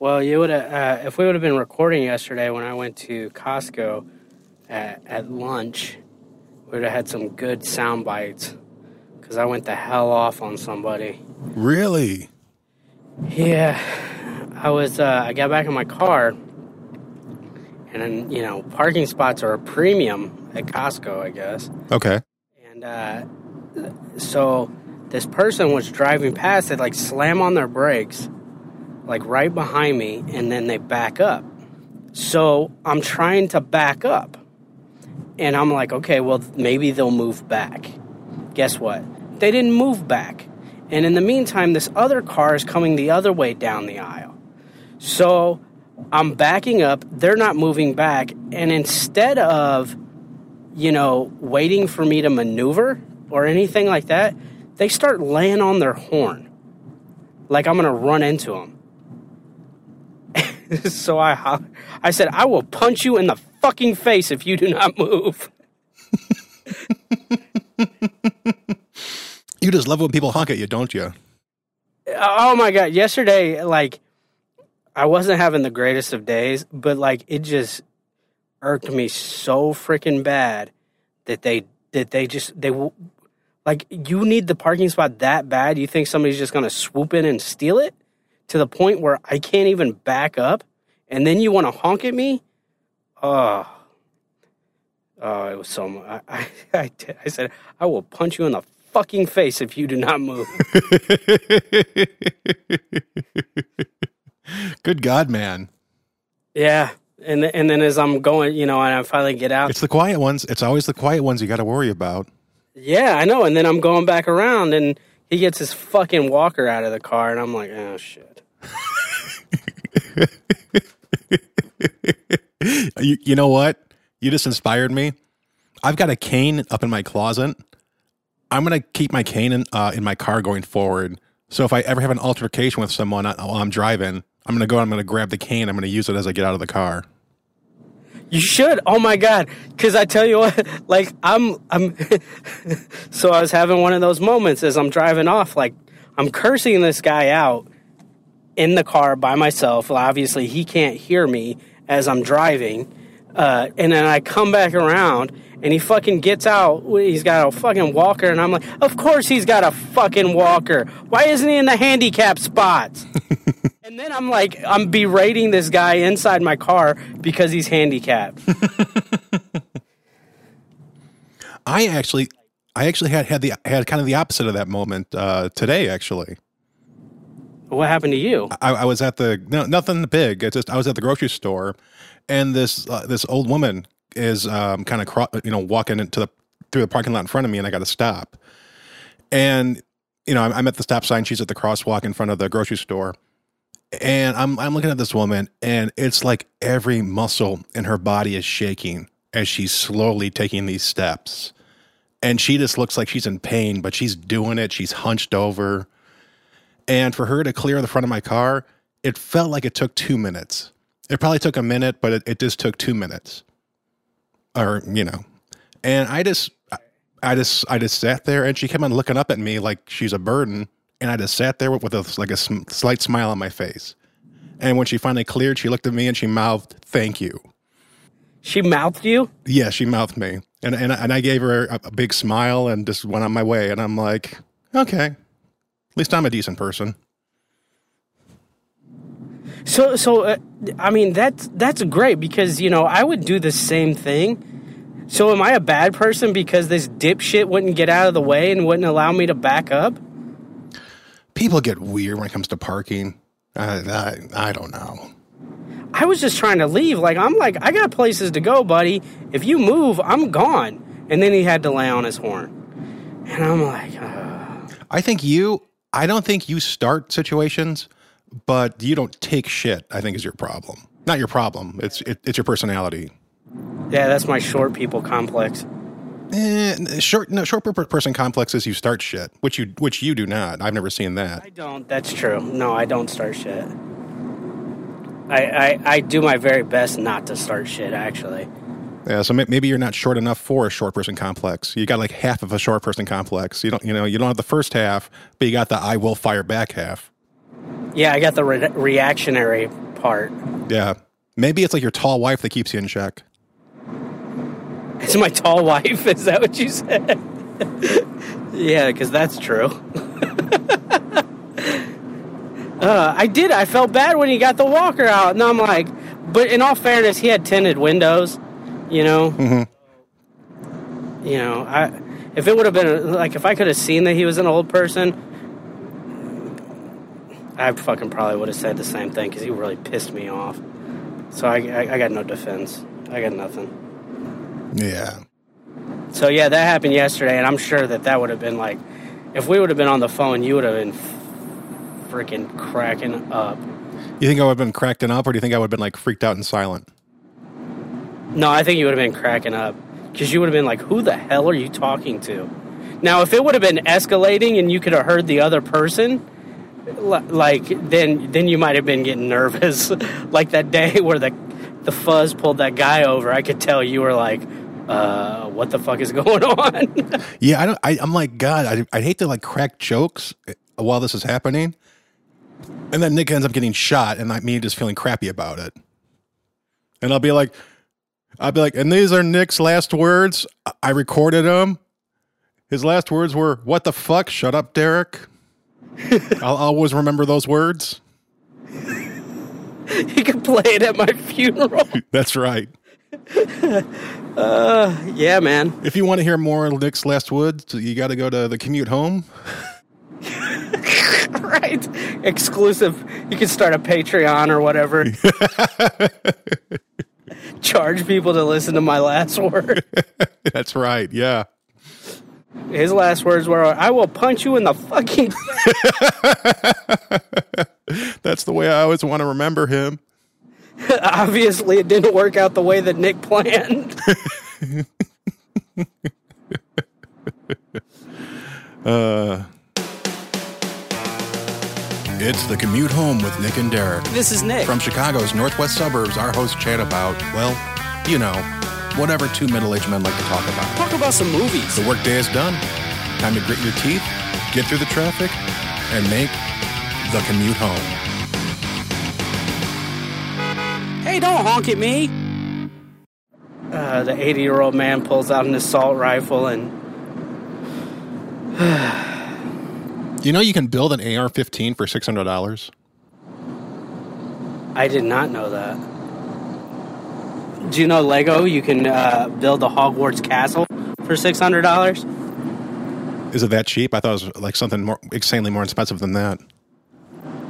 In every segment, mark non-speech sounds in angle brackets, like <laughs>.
Well, you would have uh, if we would have been recording yesterday when I went to Costco at, at lunch. We would have had some good sound bites because I went the hell off on somebody. Really? Yeah, I was. Uh, I got back in my car, and then you know, parking spots are a premium at Costco, I guess. Okay. And uh, so this person was driving past. They like slam on their brakes, like right behind me, and then they back up. So I'm trying to back up, and I'm like, okay, well maybe they'll move back. Guess what? They didn't move back. And in the meantime, this other car is coming the other way down the aisle. So I'm backing up, they're not moving back, and instead of, you know, waiting for me to maneuver or anything like that, they start laying on their horn. Like I'm gonna run into them. <laughs> so I, I said, I will punch you in the fucking face if you do not move. <laughs> You just love when people honk at you, don't you? Uh, oh my god! Yesterday, like, I wasn't having the greatest of days, but like, it just irked me so freaking bad that they that they just they like you need the parking spot that bad. You think somebody's just gonna swoop in and steal it to the point where I can't even back up, and then you want to honk at me? Oh, oh, it was so. I, I, <laughs> I, I said I will punch you in the fucking face if you do not move. <laughs> Good God, man. Yeah. And and then as I'm going, you know, and I finally get out. It's the quiet ones. It's always the quiet ones you got to worry about. Yeah, I know. And then I'm going back around and he gets his fucking walker out of the car and I'm like, "Oh shit." <laughs> you, you know what? You just inspired me. I've got a cane up in my closet I'm to keep my cane in, uh, in my car going forward. So if I ever have an altercation with someone while I'm driving, I'm to go. I'm to grab the cane. I'm to use it as I get out of the car. You should. Oh my god! Because I tell you what, <laughs> like I'm, I'm. <laughs> so I was having one of those moments as I'm driving off. Like I'm cursing this guy out in the car by myself. Well, obviously, he can't hear me as I'm driving. Uh, and then I come back around and he fucking gets out. He's got a fucking walker, and I'm like, of course he's got a fucking walker. Why isn't he in the handicap spot? <laughs> and then I'm like, I'm berating this guy inside my car because he's handicapped. <laughs> I actually, I actually had had the had kind of the opposite of that moment uh, today. Actually, what happened to you? I, I was at the no, nothing big. It's just I was at the grocery store, and this uh, this old woman is um, kind of cro- you know walking into the through the parking lot in front of me, and I got to stop. And you know, I'm, I'm at the stop sign. She's at the crosswalk in front of the grocery store, and I'm I'm looking at this woman, and it's like every muscle in her body is shaking as she's slowly taking these steps. And she just looks like she's in pain, but she's doing it. She's hunched over. And for her to clear the front of my car, it felt like it took two minutes. It probably took a minute, but it, it just took two minutes or you know, and I just, I just, I just sat there, and she kept on looking up at me like she's a burden, and I just sat there with, with a, like a sm- slight smile on my face. And when she finally cleared, she looked at me and she mouthed, "Thank you." She mouthed you? Yeah, she mouthed me, and and and I gave her a, a big smile and just went on my way. And I'm like, okay, at least I'm a decent person. So, so uh, I mean that's that's great because you know I would do the same thing. So, am I a bad person because this dipshit wouldn't get out of the way and wouldn't allow me to back up? People get weird when it comes to parking. I, I, I don't know. I was just trying to leave. Like I'm like I got places to go, buddy. If you move, I'm gone. And then he had to lay on his horn, and I'm like, uh. I think you. I don't think you start situations but you don't take shit. I think is your problem. Not your problem. It's it, it's your personality. Yeah, that's my short people complex. Eh, short no short person complex is you start shit, which you which you do not. I've never seen that. I don't. That's true. No, I don't start shit. I I, I do my very best not to start shit. Actually. Yeah, so maybe you're not short enough for a short person complex. You got like half of a short person complex. You don't, you know, you don't have the first half, but you got the I will fire back half. Yeah, I got the re- reactionary part. Yeah. Maybe it's like your tall wife that keeps you in check. It's my tall wife. Is that what you said? yeah, because that's true. <laughs> uh, I did. I felt bad when he got the walker out, and I'm like, but in all fairness, he had tinted windows. You know. Mm-hmm. You know, I if it would have been like if I could have seen that he was an old person, I fucking probably would have said the same thing because he really pissed me off. So I, I, I got no defense. I got nothing. Yeah. So yeah, that happened yesterday, and I'm sure that that would have been like, if we would have been on the phone, you would have been freaking cracking up. You think I would have been cracking up, or do you think I would have been like freaked out and silent? No, I think you would have been cracking up because you would have been like, "Who the hell are you talking to?" Now, if it would have been escalating and you could have heard the other person, like then then you might have been getting nervous. <laughs> like that day where the the fuzz pulled that guy over, I could tell you were like, uh, "What the fuck is <laughs> going on?" Yeah, I don't. I, I'm like, God, I, I'd hate to like crack jokes while this is happening, and then Nick ends up getting shot, and like me just feeling crappy about it. And I'll be like, I'll be like, and these are Nick's last words. I- I recorded them. His last words were, "What the fuck? Shut up, Derek." <laughs> I'll always remember those words. <laughs> you can play it at my funeral. <laughs> That's right. Uh, yeah, man. If you want to hear more of Nick's last words, you got to go to the commute home. right. Exclusive. You can start a Patreon or whatever. Charge people to listen to my last word. That's right. Yeah. His last words were, "I will punch you in the fucking." <laughs> That's the way I always want to remember him. <laughs> Obviously, it didn't work out the way that Nick planned. <laughs> Uh, it's the commute home with Nick and Derek. this is Nick. From Chicago's northwest suburbs, our hosts chat about, well, you know, whatever two middle aged men like to talk about. Talk about some movies. The workday is done. Time to grit your teeth, get through the traffic, and make the commute home. Hey, don't honk at me. Uh, the 80 year old man pulls out an assault rifle and <sighs> You know, you can build an AR 15 for $600. I did not know that. Do you know Lego? You can uh, build a Hogwarts castle for six hundred dollars. Is it that cheap? I thought it was like something more insanely more expensive than that.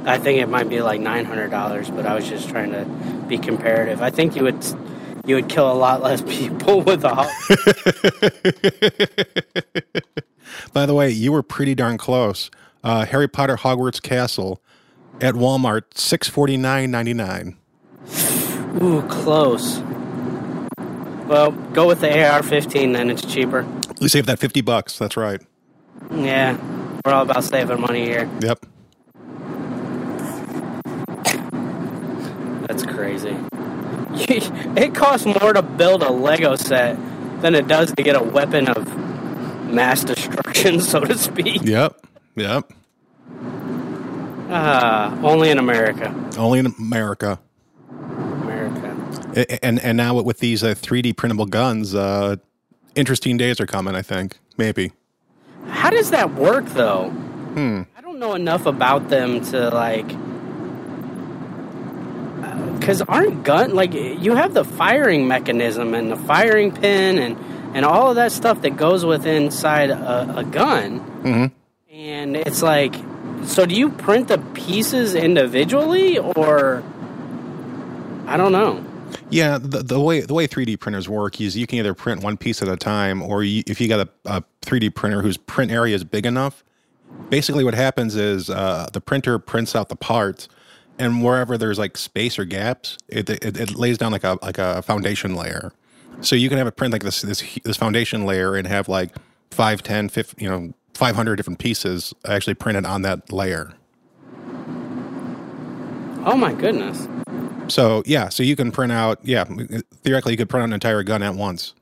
I think it might be like nine hundred dollars, but I was just trying to be comparative. I think you would you would kill a lot less <laughs> people with a Hog- <laughs> By the way, you were pretty darn close. Uh, Harry Potter Hogwarts Castle at Walmart, six forty nine ninety nine. Ooh, close. Well, go with the AR-15 then. It's cheaper. You saved that fifty bucks. That's right. Yeah, we're all about saving money here. Yep. That's crazy. <laughs> It costs more to build a Lego set than it does to get a weapon of mass destruction, <laughs> so to speak. Yep. Yep. Ah, only in America. Only in America. And and now with these uh, 3D printable guns, uh, interesting days are coming. I think maybe. How does that work, though? Hmm. I don't know enough about them to like. Because aren't gun like you have the firing mechanism and the firing pin and and all of that stuff that goes with inside a, a gun, Mhm. and it's like, so do you print the pieces individually or? I don't know. Yeah, the, the way the way 3D printers work is you can either print one piece at a time, or you, if you got a, a 3D printer whose print area is big enough, basically what happens is uh, the printer prints out the parts, and wherever there's like space or gaps, it, it, it lays down like a like a foundation layer. So you can have it print like this this this foundation layer and have like 5, 10, 50, you know, 500 different pieces actually printed on that layer. Oh my goodness. So yeah, so you can print out yeah, theoretically you could print out an entire gun at once.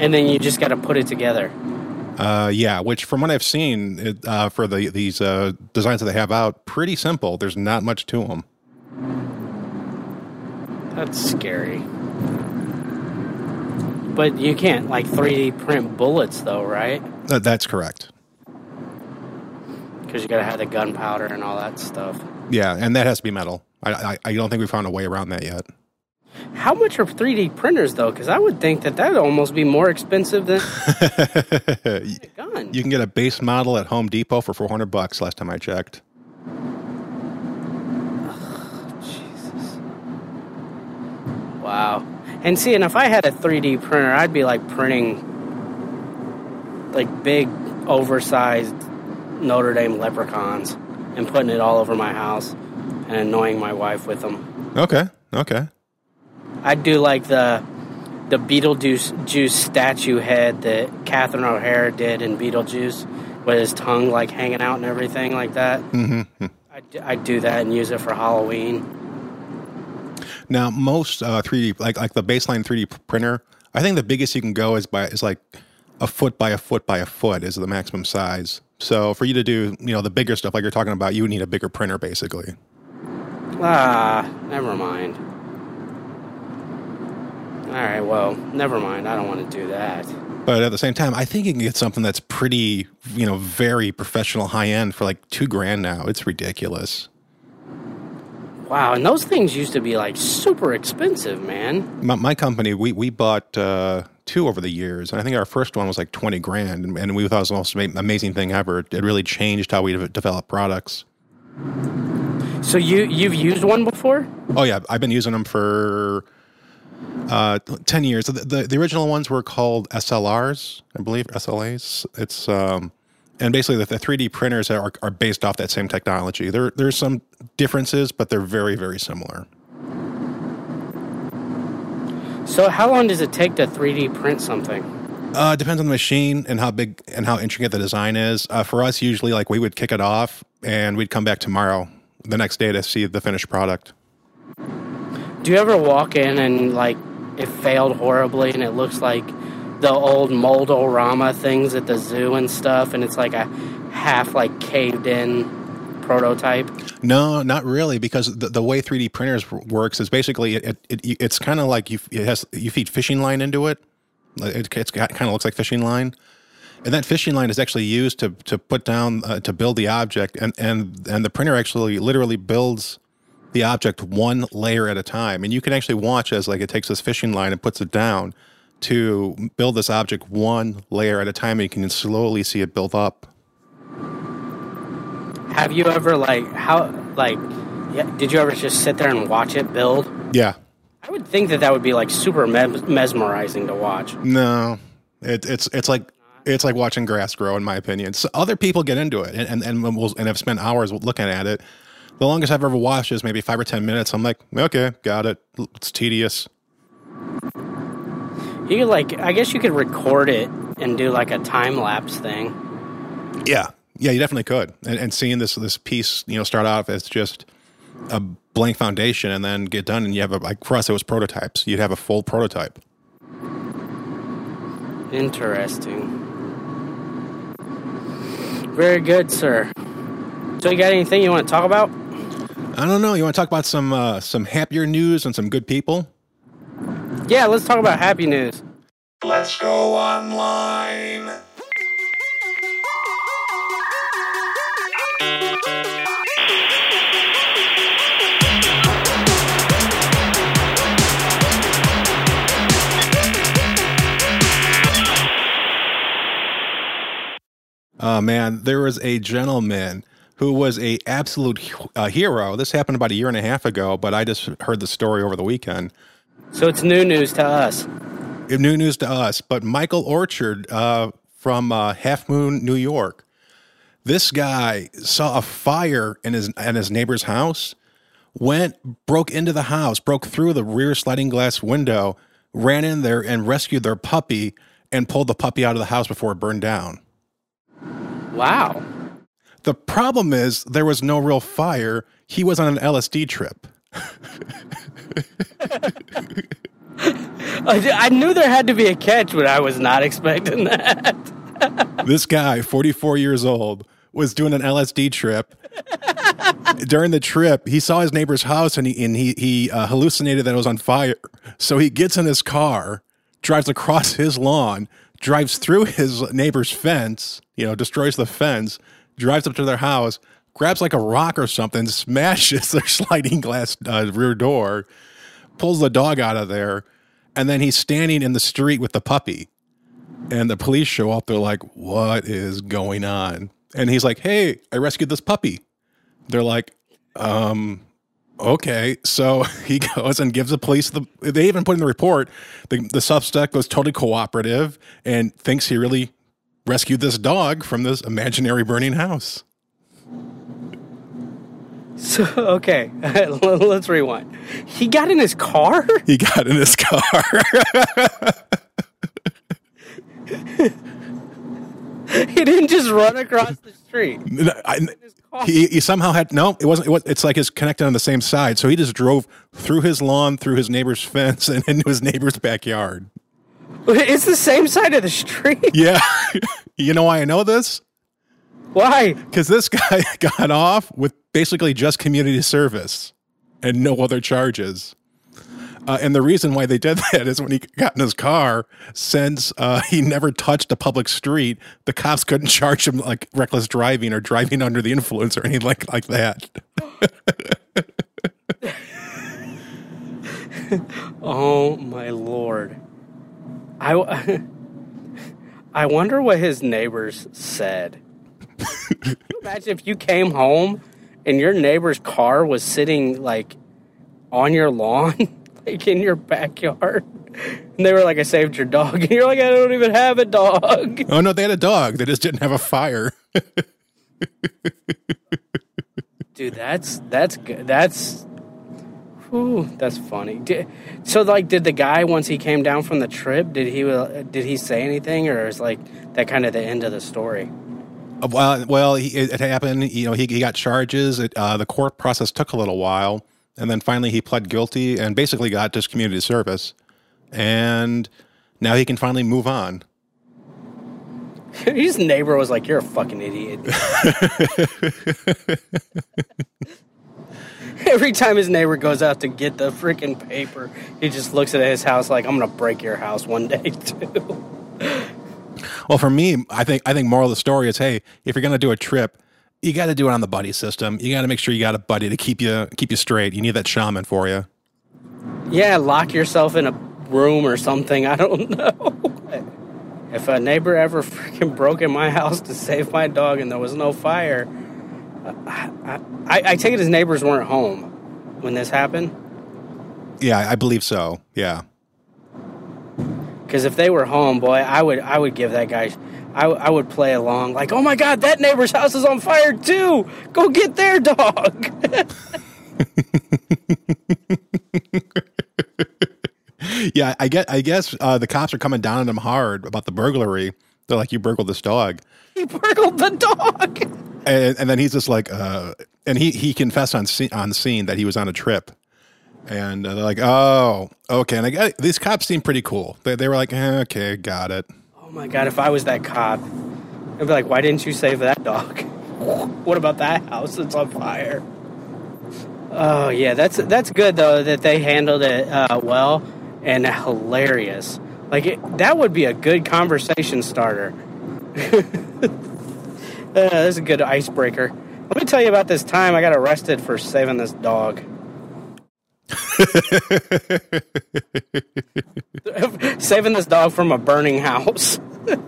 And then you just got to put it together. Uh, yeah, which from what I've seen it, uh, for the these uh, designs that they have out, pretty simple. There's not much to them. That's scary. But you can't like 3D print bullets, though, right? That, that's correct. Because you gotta have the gunpowder and all that stuff. Yeah, and that has to be metal. I, I, I don't think we found a way around that yet. How much are 3D printers, though? Because I would think that that would almost be more expensive than <laughs> a gun. You can get a base model at Home Depot for 400 bucks last time I checked. Jesus. Wow. And see, and if I had a 3D printer, I'd be like printing like big, oversized Notre Dame leprechauns and putting it all over my house and annoying my wife with them. Okay, okay. I'd do like the the Beetlejuice juice statue head that Catherine O'Hara did in Beetlejuice with his tongue like hanging out and everything like that. Mm-hmm. I'd, I'd do that and use it for Halloween. Now, most uh, 3D, like like the baseline 3D printer, I think the biggest you can go is by is like a foot by a foot by a foot is the maximum size. So for you to do, you know, the bigger stuff like you're talking about, you would need a bigger printer, basically. Ah, never mind. All right, well, never mind. I don't want to do that. But at the same time, I think you can get something that's pretty, you know, very professional, high end for like two grand now. It's ridiculous. Wow, and those things used to be like super expensive, man. My, my company, we we bought uh, two over the years, and I think our first one was like twenty grand, and, and we thought it was the most amazing thing ever. It really changed how we develop products. So you you've used one before? Oh yeah, I've been using them for uh, ten years. The, the, the original ones were called SLRs, I believe SLAs. It's um, and basically the, the 3D printers are, are based off that same technology. There there's some differences, but they're very very similar. So how long does it take to 3D print something? Uh, depends on the machine and how big and how intricate the design is. Uh, for us, usually, like we would kick it off and we'd come back tomorrow, the next day, to see the finished product. Do you ever walk in and like it failed horribly and it looks like the old Mold-A-Rama things at the zoo and stuff and it's like a half like caved in prototype? No, not really, because the, the way 3D printers works is basically it, it, it it's kind of like you it has you feed fishing line into it. It it's kind of looks like fishing line, and that fishing line is actually used to to put down uh, to build the object, and and and the printer actually literally builds the object one layer at a time, and you can actually watch as like it takes this fishing line and puts it down to build this object one layer at a time, and you can slowly see it build up. Have you ever like how like yeah, did you ever just sit there and watch it build? Yeah, I would think that that would be like super mes- mesmerizing to watch. No, it, it's it's like it's like watching grass grow, in my opinion. So other people get into it, and and and, we'll, and have spent hours looking at it. The longest I've ever watched is maybe five or ten minutes. I'm like, okay, got it. It's tedious. You could like I guess you could record it and do like a time lapse thing. Yeah, yeah, you definitely could. And, and seeing this this piece, you know, start off as just a blank foundation, and then get done, and you have a like for us it was prototypes. You'd have a full prototype. Interesting. Very good, sir. So you got anything you want to talk about? I don't know. You want to talk about some uh, some happier news and some good people? Yeah, let's talk about happy news. Let's go online. Oh man, there was a gentleman who was a absolute uh, hero. This happened about a year and a half ago, but I just heard the story over the weekend. So it's new news to us. New news to us, but Michael Orchard uh, from uh, Halfmoon, New York. This guy saw a fire in his in his neighbor's house, went broke into the house, broke through the rear sliding glass window, ran in there and rescued their puppy, and pulled the puppy out of the house before it burned down. Wow. The problem is there was no real fire. He was on an LSD trip. I <laughs> I knew there had to be a catch, but I was not expecting that. This guy, 44 years old, was doing an LSD trip. During the trip, he saw his neighbor's house and he and he he uh, hallucinated that it was on fire. So he gets in his car, drives across his lawn, drives through his neighbor's fence, you know, destroys the fence, drives up to their house, grabs like a rock or something, smashes their <laughs> sliding glass uh, rear door, pulls the dog out of there, and then he's standing in the street with the puppy. And the police show up. They're like, "What is going on?" And he's like, "Hey, I rescued this puppy." They're like, "Um, okay." So <laughs> he goes and gives the police the. They even put in the report the the suspect was totally cooperative and thinks he really rescued this dog from this imaginary burning house. So <laughs> okay, <laughs> let's rewind. He got in his car. He got in his car. <laughs> He didn't just run across the street. I- he, he somehow had no. It wasn't. It was, it's like it's connected on the same side. So he just drove through his lawn, through his neighbor's fence, and <laughs> into his neighbor's backyard. It's the same side of the street. <laughs> Yeah, you know why I know this? Why? Because this guy got off with basically just community service and no other charges. Uh, and the reason why they did <laughs> that is when he got in his car, since uh, he never touched a public street, the cops couldn't charge him like reckless driving or driving under the influence or anything like, like that. <laughs> Oh my lord. I w- <laughs> I wonder what his neighbors said. Imagine if you came home and your neighbor's car was sitting like on your lawn, like in your backyard. And they were like, I saved your dog. <laughs> And you're like, I don't even have a dog. Oh, no, they had a dog. They just didn't have a fire. <laughs> Dude, that's that's good. That's whew, that's funny. Did, so, like, did the guy once he came down from the trip? Did he uh, did he say anything, or is like that kind of the end of the story? Uh, Well, well, he, it happened. You know, he, he got charges. It, uh, the court process took a little while, and then finally he pled guilty and basically got just community service. And now he can finally move on. <laughs> His neighbor was like, "You're a fucking idiot." <laughs> Every time his neighbor goes out to get the freaking paper, he just looks at his house like, "I'm gonna break your house one day <laughs> too." Well, for me, I think I think moral of the story is: hey, if you're going to do a trip, you got to do it on the buddy system. You got to make sure you got a buddy to keep you keep you straight. You need that shaman for you. Yeah, lock yourself in a room or something. I don't <laughs> know. If a neighbor ever freaking broke in my house to save my dog and there was no fire, I, I, I take it his neighbors weren't home when this happened. Yeah, I believe so. Yeah. Because if they were home, boy, I would I would give that guy, I, I would play along like, oh my god, that neighbor's house is on fire too. Go get their dog. <laughs> Yeah, I get. I guess uh, the cops are coming down on him hard about the burglary. They're like, "You burgled this dog," he burgled the dog. and, and then he's just like, uh, and he he confessed on scene, on scene that he was on a trip, and uh, they're like, "Oh, okay." And I these cops seem pretty cool. They they were like, eh, "Okay, got it." Oh my god, if I was that cop, I'd be like, why didn't you save that dog? <laughs> what about that house that's on fire? Oh yeah, that's that's good though that they handled it uh, well and hilarious. Like it, that would be a good conversation starter. <laughs> uh, that's a good icebreaker. Let me tell you about this time I got arrested for saving this dog. <laughs> saving this dog from a burning house. <laughs>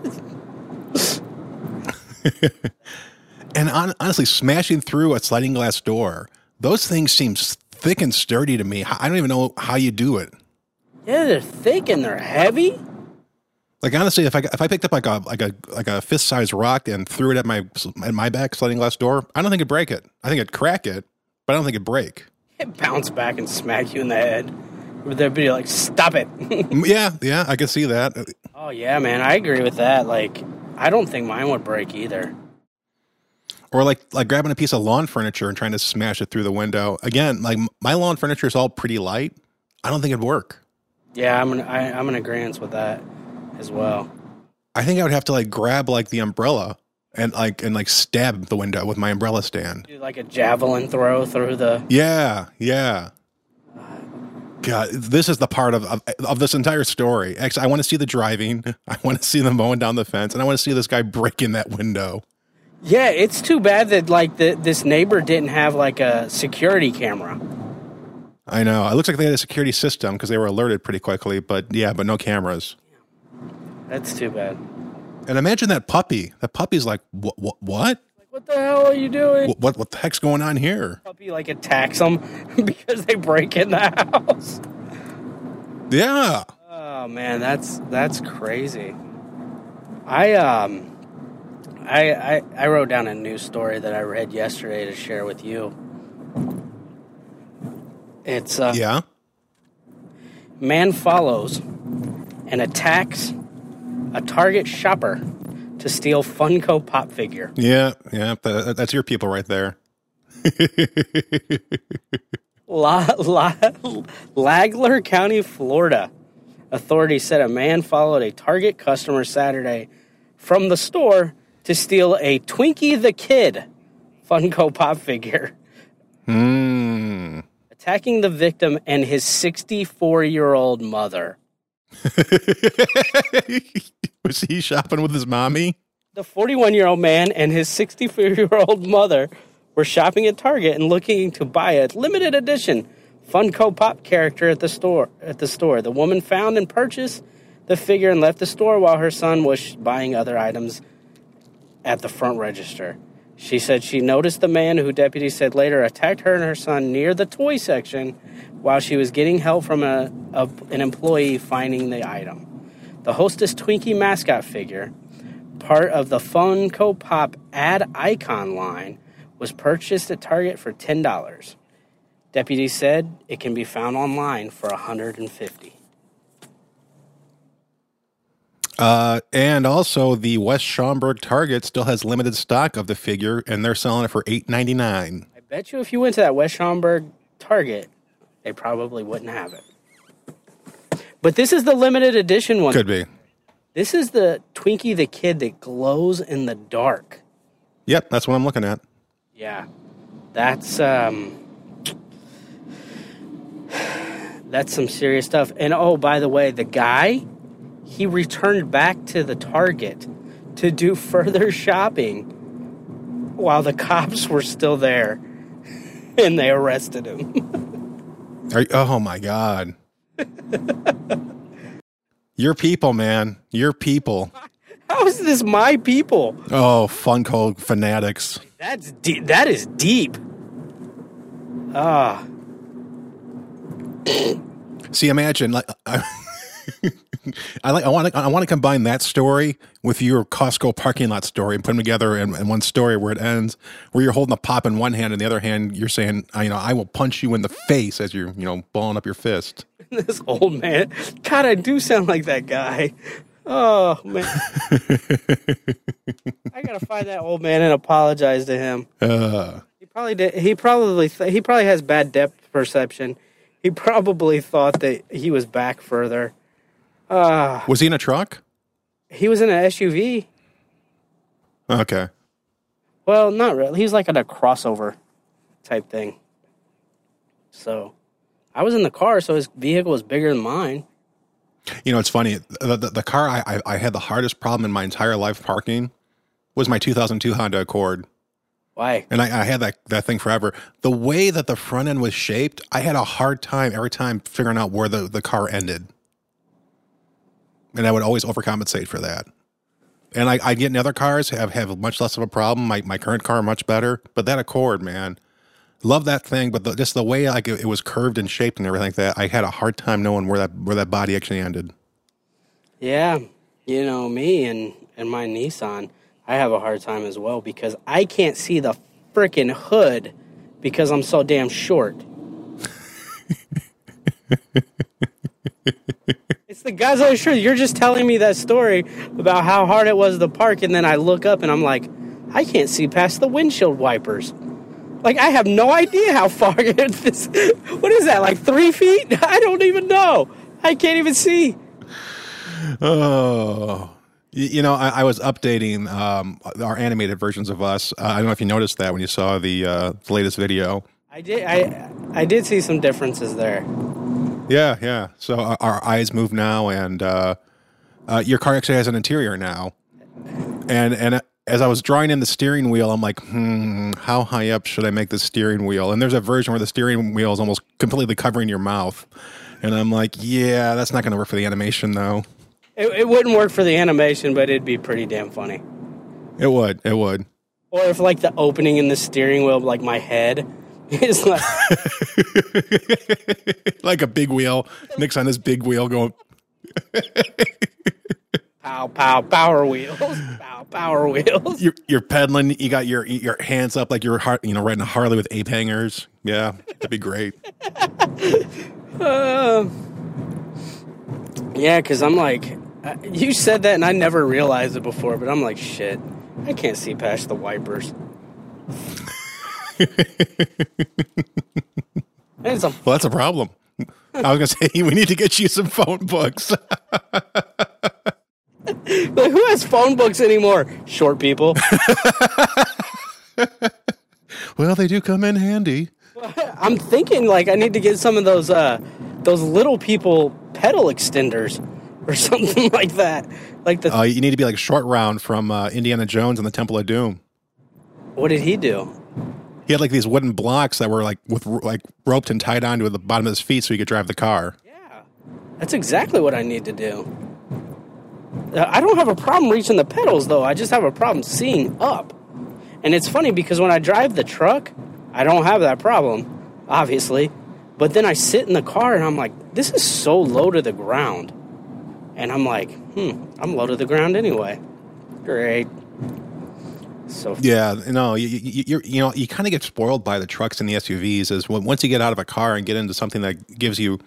And on, honestly, smashing through a sliding glass door, those things seem thick and sturdy to me. I don't even know how you do it. Yeah, they're thick and they're heavy. Like honestly, if I if I picked up like a like a like a fist sized rock and threw it at my at my back sliding glass door, I don't think it'd break it. I think it'd crack it, but I don't think it'd break. <laughs> Bounce back and smack you in the head. They'd be like, "Stop it!" <laughs> Yeah, yeah, I can see that. oh yeah, man, I agree with that. Like, I don't think mine would break either. Or like like grabbing a piece of lawn furniture and trying to smash it through the window. Again, like my lawn furniture is all pretty light. I don't think it'd work. Yeah, I'm in, I, I'm in agreement with that as well. I think I would have to like grab like the umbrella and like and like stab the window with my umbrella stand. Do like a javelin throw through the. Yeah, yeah. God, this is the part of, of of this entire story. Actually, I want to see the driving. I want to see them mowing down the fence, and I want to see this guy breaking that window. Yeah, it's too bad that like the, this neighbor didn't have like a security camera. I know. It looks like they had a security system because they were alerted pretty quickly, but yeah, but no cameras. That's too bad. And imagine that puppy. That puppy's like, what? What? What? Like, what the hell are you doing? What? What, what the heck's going on here? Puppy like attacks them <laughs> because they break in the house. Yeah. Oh man, that's that's crazy. I um I I, I wrote down a news story that I read yesterday to share with you. It's uh Yeah. man follows and attacks a Target shopper to steal Funko Pop figure. Yeah. Yeah. That, that's your people right there. <laughs> La, La, Flagler County, Florida. Authorities said a man followed a Target customer Saturday from the store to steal a Twinkie the Kid Funko Pop figure, Hmm. attacking the victim and his 64 year old mother. <laughs> Was he shopping with his mommy? The 41 year old man and his 64 year old mother were shopping at Target and looking to buy a limited edition Funko Pop character at the store. At the store, the woman found and purchased the figure and left the store while her son was buying other items at the front register. She said she noticed the man who deputies said later attacked her and her son near the toy section while she was getting help from a, a an employee finding the item. The Hostess Twinkie mascot figure, part of the Funko Pop ad icon line, was purchased at Target for $10. Deputies said it can be found online for 150 Uh, and also, the West Schaumburg Target still has limited stock of the figure, and they're selling it for eight ninety nine. I bet you if you went to that West Schaumburg Target, they probably wouldn't have it. But this is the limited edition one. Could be. This is the Twinkie the Kid that glows in the dark. Yep, that's what I'm looking at. Yeah. That's um <sighs> That's some serious stuff. And oh, by the way, the guy he returned back to the Target to do <laughs> further shopping while the cops were still there <laughs> and they arrested him. <laughs> Are you- oh my god. Your people, man. Your people. How is this my people? Oh, Funko fanatics. That's deep. That is deep. Ah, See, imagine like I, I like I want to I want to combine that story with your Costco parking lot story and put them together in, in one story where it ends, where you're holding a pop in one hand and the other hand you're saying, I, you know, I will punch you in the face as you're you know balling up your fist. <laughs> this old man. God, I do sound like that guy. Oh man, <laughs> I gotta find that old man and apologize to him. Uh, He probably did. He probably th- he probably has bad depth perception. He probably thought that he was back further. Ah, was he in a truck? he was in an SUV. Okay. Well, not really. He was like at a crossover type thing. So, I was in the car, so his vehicle was bigger than mine. You know, it's funny. The, the, the car I, I, I had the hardest problem in my entire life parking was my 2002 Honda Accord. Why? And I, I had that, that thing forever. The way that the front end was shaped, I had a hard time every time figuring out where the, the car ended. And I would always overcompensate for that. And I, I get in other cars, have, have much less of a problem. My, my current car, much better. But that Accord, man, love that thing. But the, just the way like it, it was curved and shaped and everything like that, I had a hard time knowing where that where that body actually ended. Yeah, you know me and and my Nissan, I have a hard time as well because I can't see the freaking hood because I'm so damn short. <laughs> the guys the shirt. You're just telling me that story about how hard it was to park, and then I look up and I'm like, I can't see past the windshield wipers. Like I have no idea how far <laughs> this. What is that? Like three feet? <laughs> I don't even know. I can't even see. Oh, You know, I, I was updating um, our animated versions of us. Uh, I don't know if you noticed that when you saw the uh, the latest video. I did. I I did see some differences there. Yeah, yeah. So our, our eyes move now, and uh, uh, your car actually has an interior now. And and as I was drawing in the steering wheel, I'm like, hmm, how high up should I make the steering wheel? And there's a version where the steering wheel is almost completely covering your mouth. And I'm like, yeah, that's not going to work for the animation, though. It, it wouldn't work for the animation, but it'd be pretty damn funny. It would. It would. Or if like the opening in the steering wheel, like my head, <laughs> is like <laughs> like a big wheel. Nick's on this big wheel going. <laughs> pow pow power wheels, pow power wheels. You're, you're pedaling. You got your your hands up like you're har- you know riding a Harley with ape hangers. Yeah, that'd be great. Uh, yeah, because I'm like, you said that and I never realized it before, but I'm like, shit, I can't see past the wipers. And it's a, Well, that's a problem. I was gonna say <laughs> we need to get you some phone books. <laughs> like, who has phone books anymore? Short people. <laughs> well, they do come in handy. I'm thinking like I need to get some of those uh those little people pedal extenders or something like that. Like the Uh, you need to be like short round from uh, Indiana Jones and the Temple of Doom. what did he do? He had like these wooden blocks that were like with like roped and tied onto the bottom of his feet so he could drive the car. Yeah, that's exactly what I need to do. Uh, I don't have a problem reaching the pedals though. I just have a problem seeing up. And it's funny because when I drive the truck, I don't have that problem, obviously. But then I sit in the car and I'm like, this is so low to the ground. And I'm like, hmm, I'm low to the ground anyway. Great. So Yeah, no, you you, you, you know you kind of get spoiled by the trucks and the SUVs. Is once you get out of a car and get into something that gives you,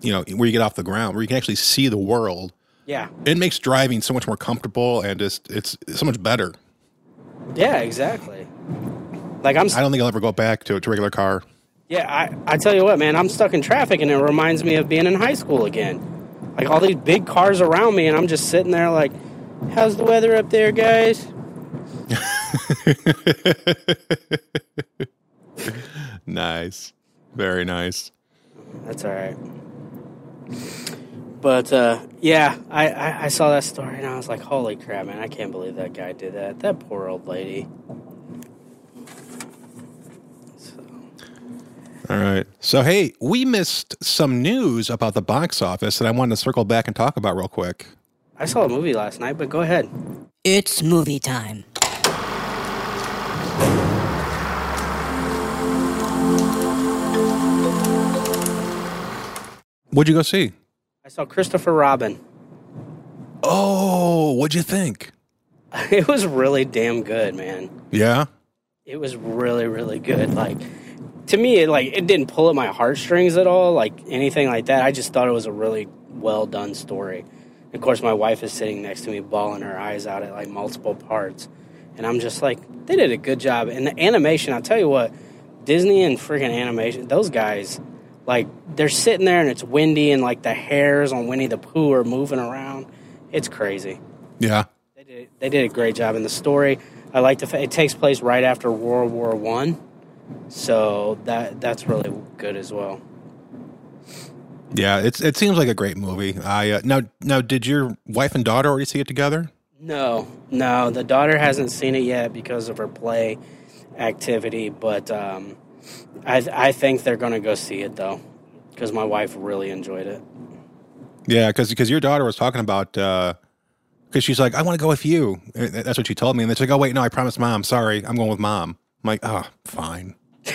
you know, where you get off the ground, where you can actually see the world. yeah, It makes driving so much more comfortable and just it's so much better. yeah, exactly. Like I'm I don't think I'll ever go back to to a regular car. Yeah, I, I tell you what, man, I'm stuck in traffic and it reminds me of being in high school again. Like all these big cars around me, and I'm just sitting there like, how's the weather up there, guys? <laughs> Nice, very nice. That's all right. But uh, yeah, I, I, I saw that story and I was like, holy crap, man, I can't believe that guy did that. That poor old lady. So, All right. So hey, we missed some news about the box office that I wanted to circle back and talk about real quick. I saw a movie last night, but go ahead. It's movie time. What'd you go see? I saw Christopher Robin. Oh, what'd you think? <laughs> It was really damn good, man. Yeah. it was really really good like to me it like it didn't pull at my heartstrings at all like anything like that i just thought it was a really well done story of course my wife is sitting next to me bawling her eyes out at like multiple parts and i'm just like they did a good job and the animation i'll tell you what disney and freaking animation those guys like they're sitting there and it's windy and like the hairs on winnie the pooh are moving around it's crazy Yeah. they did, they did a great job in the story. I like the fact it takes place right after World War One, so that that's really good as well. Yeah, it's it seems like a great movie. I uh, now now did your wife and daughter already see it together? No, no, the daughter hasn't seen it yet because of her play activity, but um, I I think they're gonna go see it though, because my wife really enjoyed it. Yeah, because because your daughter was talking about uh, because she's like, I want to go with you. Eh, and That's what she told me, and then she's like, Oh wait, no, I promised mom. Sorry, I'm going with mom. I'm like, Oh, fine. <laughs>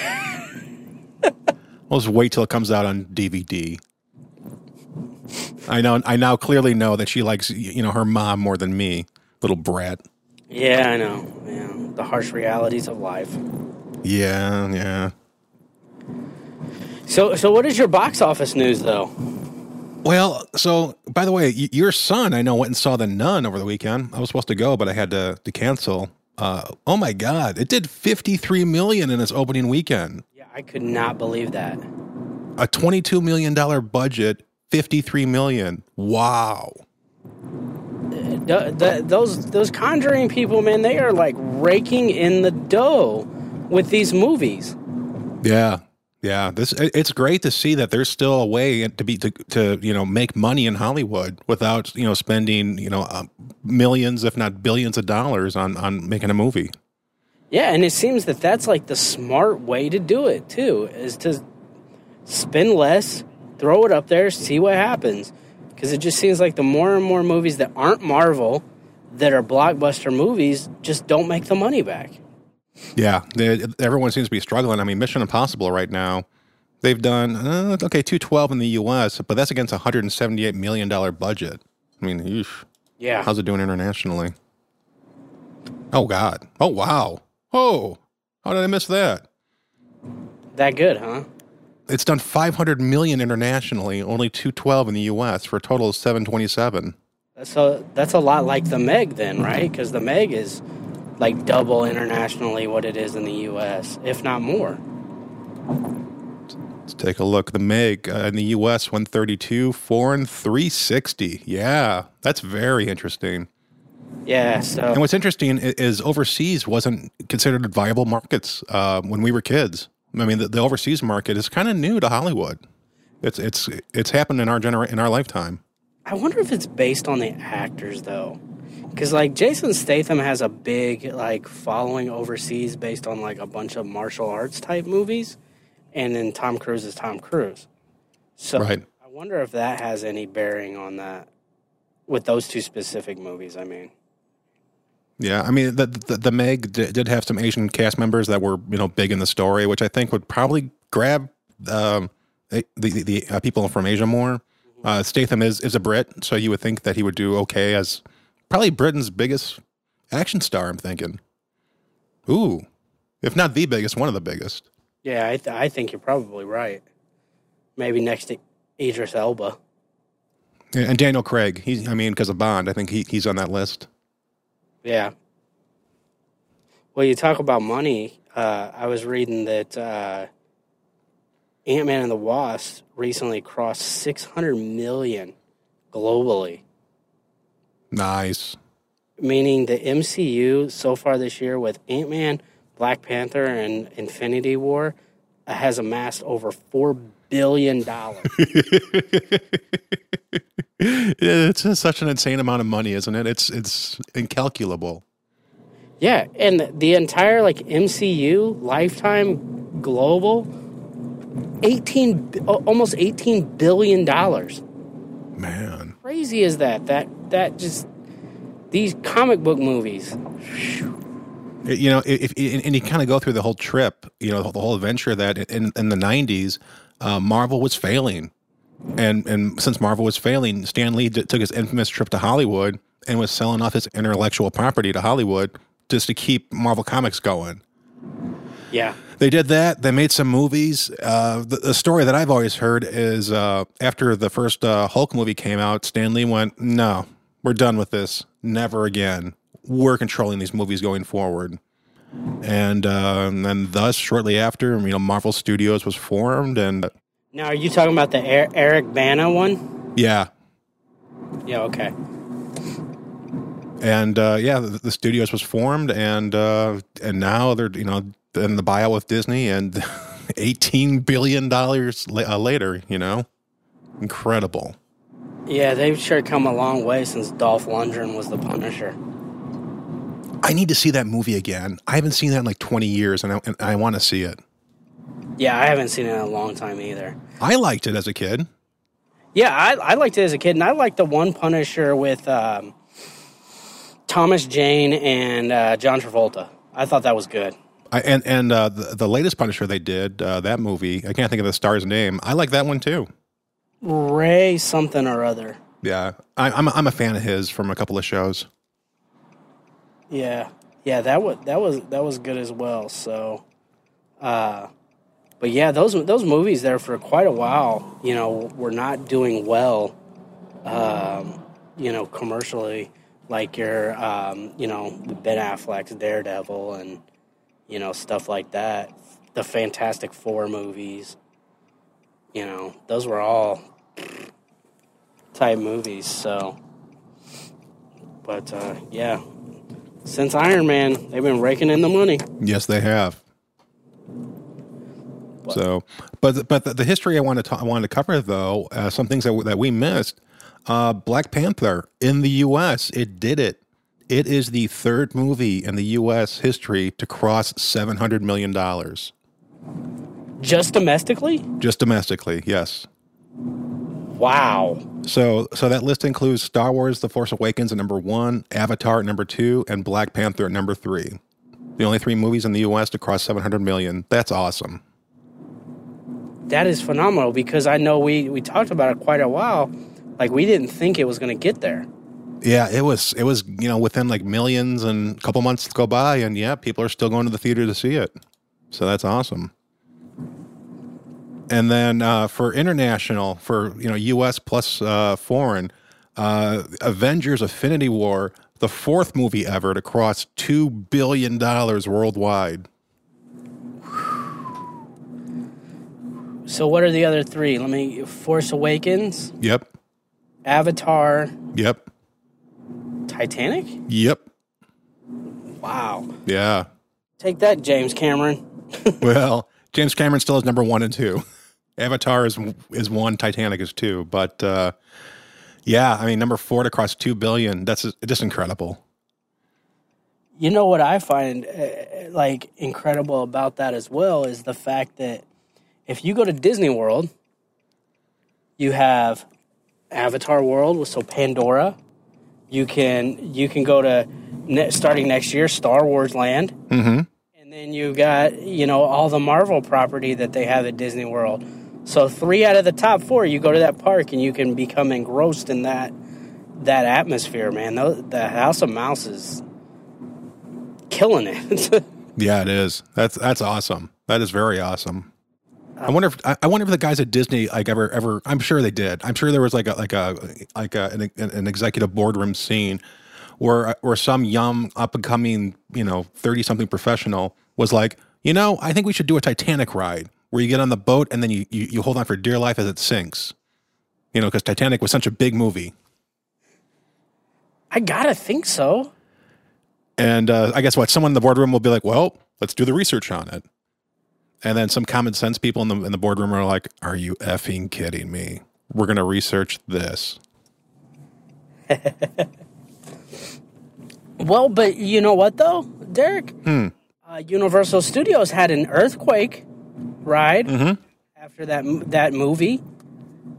we'll just wait till it comes out on DVD. I know. I now clearly know that she likes you know her mom more than me, little brat. Yeah, I know. Yeah, the harsh realities of life. Yeah, yeah. So, so what is your box office news though? Well, so by the way, y- your son, I know, went and saw the Nun over the weekend. I was supposed to go, but I had to to cancel. Uh, oh my God! It did fifty three million in its opening weekend. Yeah, I could not believe that. A twenty two million dollar budget, fifty three million. Wow! The, the, those those Conjuring people, man, they are like raking in the dough with these movies. Yeah, yeah. this it's great to see that there's still a way to be to, to you know make money in Hollywood without you know spending you know uh, millions, if not billions, of dollars on on making a movie. Yeah, and it seems that that's like the smart way to do it too, is to spend less, throw it up there, see what happens. Because it just seems like the more and more movies that aren't Marvel, that are blockbuster movies, just don't make the money back. Yeah, they, everyone seems to be struggling. I mean, Mission Impossible right now, they've done uh, okay two twelve in the U.S., but that's against a hundred and seventy eight million dollar budget. I mean, eesh. Yeah. how's it doing internationally? Oh God! Oh wow! Oh, how did I miss that? that good, huh? It's done 500 million internationally, only 212 in the US for a total of 727. That's a that's a lot like the Meg then, right? Because the Meg is like double internationally what it is in the U.S., if not more. Let's take a look. The Meg uh, in the US 132, foreign 360. Yeah, that's very interesting. Yeah. And what's interesting is overseas wasn't considered viable markets uh, when we were kids. I mean, the, the overseas market is kind of new to Hollywood. It's it's it's happened in our genera- in our lifetime. I wonder if it's based on the actors though, because like Jason Statham has a big like following overseas based on like a bunch of martial arts type movies, and then Tom Cruise is Tom Cruise. So Right. I wonder if that has any bearing on that with those two specific movies. I mean. Yeah, I mean the the, the Meg d- did have some Asian cast members that were you know big in the story, which I think would probably grab um, the the, the uh, people from Asia more. Uh, Statham is is a Brit, so you would think that he would do okay as probably Britain's biggest action star. I'm thinking, ooh, if not the biggest, one of the biggest. Yeah, I, th- I think you're probably right. Maybe next to Idris Elba. And and Daniel Craig, he's I mean because of Bond, I think he he's on that list. Yeah. Well, you talk about money. Uh, I was reading that uh, Ant Man and the Wasp recently crossed 600 million globally, Nice. meaning the MCU so far this year with Ant Man, Black Panther, and Infinity War has amassed over $4 billion. <laughs> it's such an insane amount of money, isn't it? It's it's incalculable. Yeah, and the entire like MCU lifetime global 18 almost 18 billion dollars. Man. Crazy is that? That that just these comic book movies. You know, if, if and you kind of go through the whole trip, you know, the whole adventure that in in the '90s, uh, Marvel was failing, and and since Marvel was failing, Stan Lee d- took his infamous trip to Hollywood and was selling off his intellectual property to Hollywood just to keep Marvel Comics going. Yeah. They did that. They made some movies. Uh, the, the story that I've always heard is uh, after the first uh, Hulk movie came out, Stan Lee went, "No, we're done with this. Never again. We're controlling these movies going forward." And, uh, and then, thus, shortly after, you know, Marvel Studios was formed, and Now, are you talking about the Er- Eric Bana one? yeah, Yeah. Okay. And uh, yeah, the, the studios was formed, and uh, and now they're you know in the buyout with Disney, and <laughs> eighteen billion dollars la- uh, later, you know, incredible. Yeah, they've sure come a long way since Dolph Lundgren was the Punisher. I need to see that movie again. I haven't seen that in like 20 years and I, and I want to see it. Yeah, I haven't seen it in a long time either. I liked it as a kid. Yeah, I, I liked it as a kid, and I liked the one Punisher with um, Thomas Jane and uh, John Travolta. I thought that was good. I, and and uh, the, the latest Punisher they did, uh, that movie, I can't think of the star's name. I like that one too. Ray something or other. Yeah, I, I'm, a, I'm a fan of his from a couple of shows. Yeah, yeah, that was that was that was good as well. So, uh, but yeah, those those movies there for quite a while, you know, were not doing well, um, you know, commercially. Like your, um, you know, Ben Affleck's Daredevil and you know stuff like that. The Fantastic Four movies, you know, those were all type movies. So, But uh, yeah, since Iron Man, they've been raking in the money. Yes, they have. So, but but the, the history I want to ta- I wanted to cover though, uh, some things that w- that we missed. Uh, Black Panther in the U.S. It did it. It is the third movie in the U.S. history to cross seven hundred million dollars Just domestically? just domestically. Yes. Wow. So so that list includes Star Wars: The Force Awakens at number one, Avatar at number two, and Black Panther at number three. The only three movies in the U.S. to cross seven hundred million. That's awesome. That is phenomenal because I know we, we talked about it quite a while. Like, we didn't think it was going to get there. Yeah, it was it was you know within like millions and a couple months go by and yeah, people are still going to the theater to see it. So that's awesome. And then uh, for international, for you know U.S. plus uh, foreign, uh, Avengers: Infinity War, the fourth movie ever to cross two billion dollars worldwide. So, what are the other three? Let me Force Awakens, Yep, Avatar, yep, Titanic? yep. Wow. Yeah. Take that, James Cameron. <laughs> well, James Cameron still is number one and two. Avatar is is one, Titanic is two, but uh, yeah, I mean number four to cross two billion. That's just incredible. You know what I find uh, like incredible about that as well is the fact that if you go to Disney World, you have Avatar World, was so Pandora. You can you can go to ne- starting next year Star Wars Land, Mm-hmm. and then you've got you know all the Marvel property that they have at Disney World. So three out of the top four, you go to that park and you can become engrossed in that that atmosphere, man. The, the House of Mouse is killing it. <laughs> Yeah, it is. That's that's awesome. That is very awesome. I wonder if I wonder if the guys at Disney like ever ever. I'm sure they did. I'm sure there was like a like a like a, an, an executive boardroom scene where where some young up and coming you know thirty something professional was like, you know, I think we should do a Titanic ride where you get on the boat and then you you, you hold on for dear life as it sinks. You know, because Titanic was such a big movie. I gotta think so. And uh, I guess what someone in the boardroom will be like, well, let's do the research on it. And then some common sense people in the in the boardroom are like, "Are you effing kidding me? We're going to research this." <laughs> Well, but you know what though, Derek? Hmm. Uh, Universal Studios had an earthquake ride Mhm. after that that movie.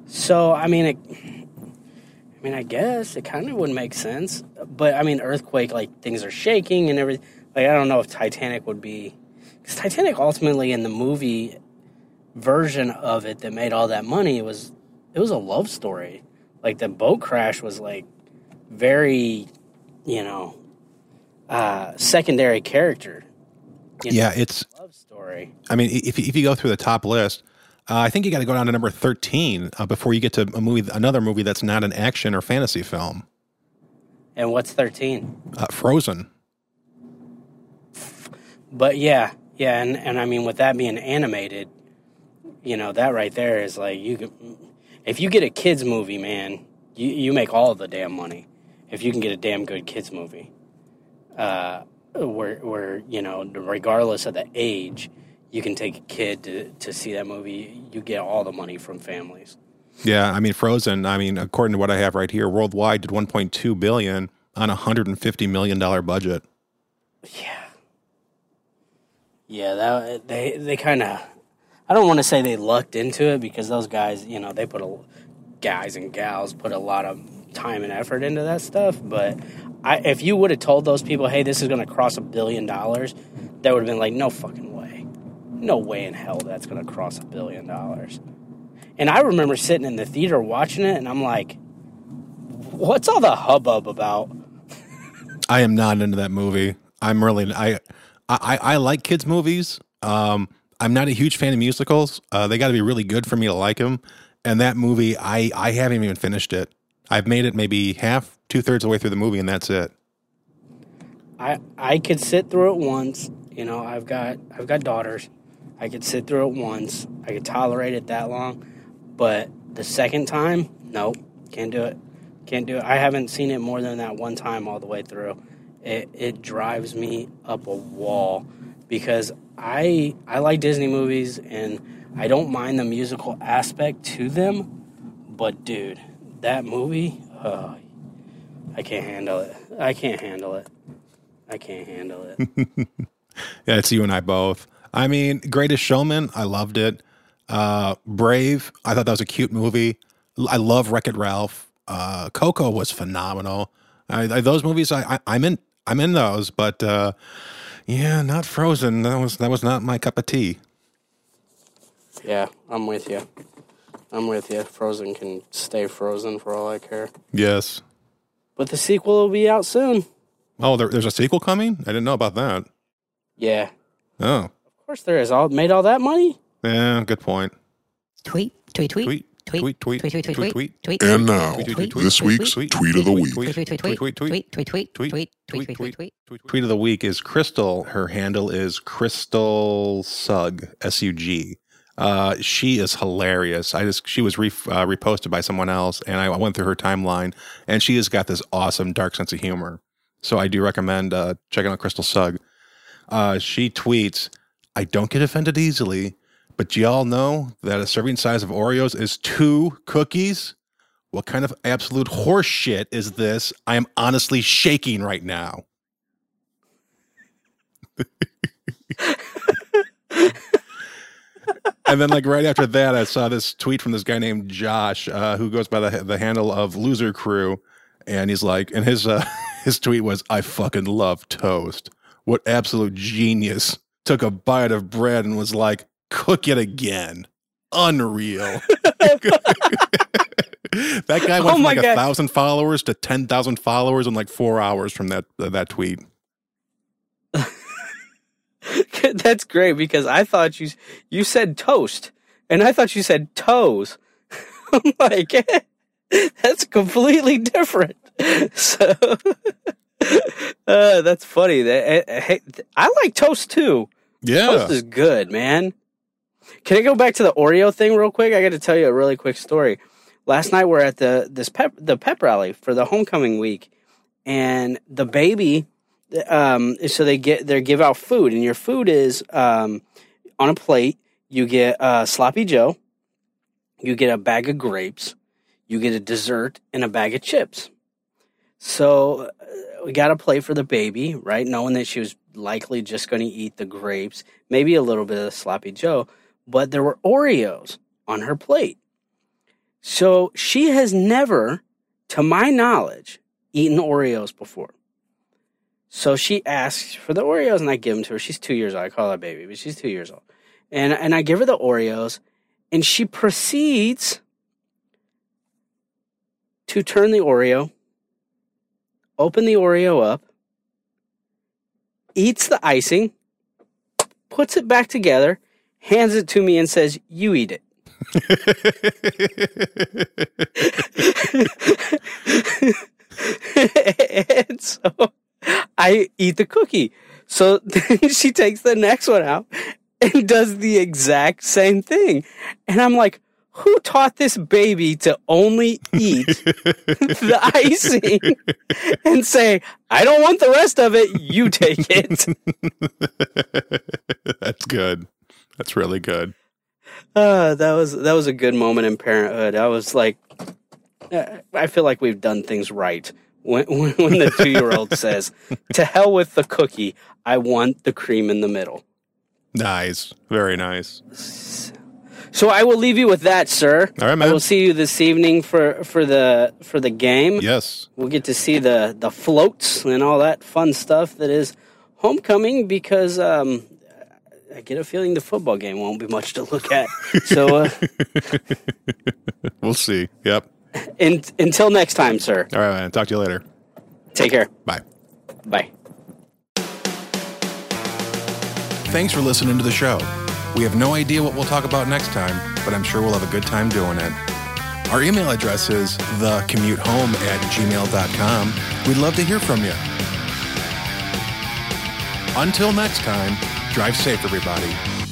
So I mean, it, I mean, I guess it kind of would make sense. But I mean, earthquake like things are shaking and everything. Like I don't know if Titanic would be because Titanic ultimately in the movie version of it that made all that money it was it was a love story. Like the boat crash was like very, you know, uh, secondary character. You know, Yeah, it's. love story. I mean, if you- if you go through the top list, uh, I think you got to go down to number thirteen uh, before you get to a movie, another movie that's not an action or fantasy film. And what's thirteen? Uh, Frozen. But yeah, yeah, and, and I mean with that being animated, you know that right there is like you could, if you get a kids movie, man, you you make all the damn money if you can get a damn good kids movie. Uh, where where you know regardless of the age, you can take a kid to to see that movie. You get all the money from families. Yeah, I mean Frozen. I mean, according to what I have right here, worldwide did 1.2 billion on a 150 million dollar budget. Yeah. Yeah, that they they kind of I don't want to say they lucked into it because those guys, you know, they put a guys and gals put a lot of time and effort into that stuff, but I if you would have told those people, "Hey, this is going to cross a billion dollars," they would have been like, "No fucking way. No way in hell that's going to cross a billion dollars." And I remember sitting in the theater watching it and I'm like, "What's all the hubbub about?" I am not into that movie. I'm really I I, I like kids movies. Um, I'm not a huge fan of musicals. Uh, they got to be really good for me to like them. And that movie, I I haven't even finished it. I've made it maybe half, two thirds of the way through the movie, and that's it. I I could sit through it once. You know, I've got I've got daughters. I could sit through it once. I could tolerate it that long, but the second time, nope, can't do it. Can't do it. I haven't seen it more than that one time all the way through. It it drives me up a wall because I I like Disney movies and I don't mind the musical aspect to them, but dude, that movie, oh, I can't handle it. I can't handle it. I can't handle it. <laughs> Yeah, it's you and I both. I mean, Greatest Showman, I loved it. Uh, Brave, I thought that was a cute movie. I love Wreck It Ralph. Uh, Coco was phenomenal. I, I, those movies, I, I, I'm in. I'm in those, but uh, yeah, not Frozen. That was that was not my cup of tea. yeah, I'm with you. I'm with you. Frozen can stay frozen for all I care. Yes. But the sequel will be out soon. Oh, there, there's a sequel coming. I didn't know about that. Yeah, Oh, of course there is. All made all that money. yeah. Good point. Tweet, tweet, tweet, Tweet, tweet, tweet, tweet, tweet, tweet, tweet, tweet, and now this week's tweet of the week. Tweet of the week is Crystal. Her handle is Crystal Sug S U G. Uh, she is hilarious. I just she was re, uh, reposted by someone else, and I went through her timeline, and she has got this awesome dark sense of humor. So I do recommend uh, checking out Crystal Sug. Uh, she tweets, "I don't get offended easily, but y'all know that a serving size of Oreos is two cookies." What kind of absolute horse shit is this? I am honestly shaking right now. and then, like right after that, I saw this tweet from this guy named Josh, uh, who goes by the the handle of Loser Crew, and he's like, and his uh, <laughs> his tweet was, "I fucking love toast. What absolute genius took a bite of bread and was like, cook it again. Unreal." <laughs> that guy went Oh from like a thousand followers to ten thousand followers in like four hours from that that tweet. <laughs> That's great because I thought you you said toast, and I thought you said toes. <laughs> I'm like, that's completely different. So uh, that's funny. That eh, hey, I like toast too. Yeah, Toast is good, man. Can I go back to the Oreo thing real quick? I got to tell you a really quick story. Last night we're at the this pep the pep rally for the homecoming week, and the baby, um, so they get they give out food, and your food is um, on a plate. You get uh, sloppy Joe, you get a bag of grapes, you get a dessert, and a bag of chips. So uh, we got a plate for the baby, right? Knowing that she was likely just going to eat the grapes, maybe a little bit of sloppy Joe, but there were Oreos on her plate. So she has never, to my knowledge, eaten Oreos before. So she asks for the Oreos and I give them to her. She's two years old. I call her baby, but she's two years old. And, and I give her the Oreos and she proceeds to turn the Oreo, open the Oreo up, eats the icing, puts it back together, hands it to me, and says, You eat it. <laughs> and so I eat the cookie. So then <laughs> she takes the next one out and does the exact same thing. And I'm like, who taught this baby to only eat the <laughs> icing and say, I don't want the rest of it, you take it? That's good. That's really good. Uh, that was that was a good moment in parenthood. I was like, uh, I feel like we've done things right. When, <laughs> when, when the two year old <laughs> says, "To hell with the cookie, I want the cream in the middle." Nice. Very nice. So I will leave you with that, sir. All right, I will see you this evening for for the for the game. Yes. We'll get to see the the floats and all that fun stuff that is homecoming because um, I get a feeling the football game won't be much to look at. <laughs> so uh, We'll see. Yep. in, until next time, sir. All right, man. Talk to you later. Take care. Bye. Bye. Thanks for listening to the show. We have no idea what we'll talk about next time, but I'm sure we'll have a good time doing it. Our email address is thecommutehome at gmail.com. We'd love to hear from you. Until next time, drive safe, everybody.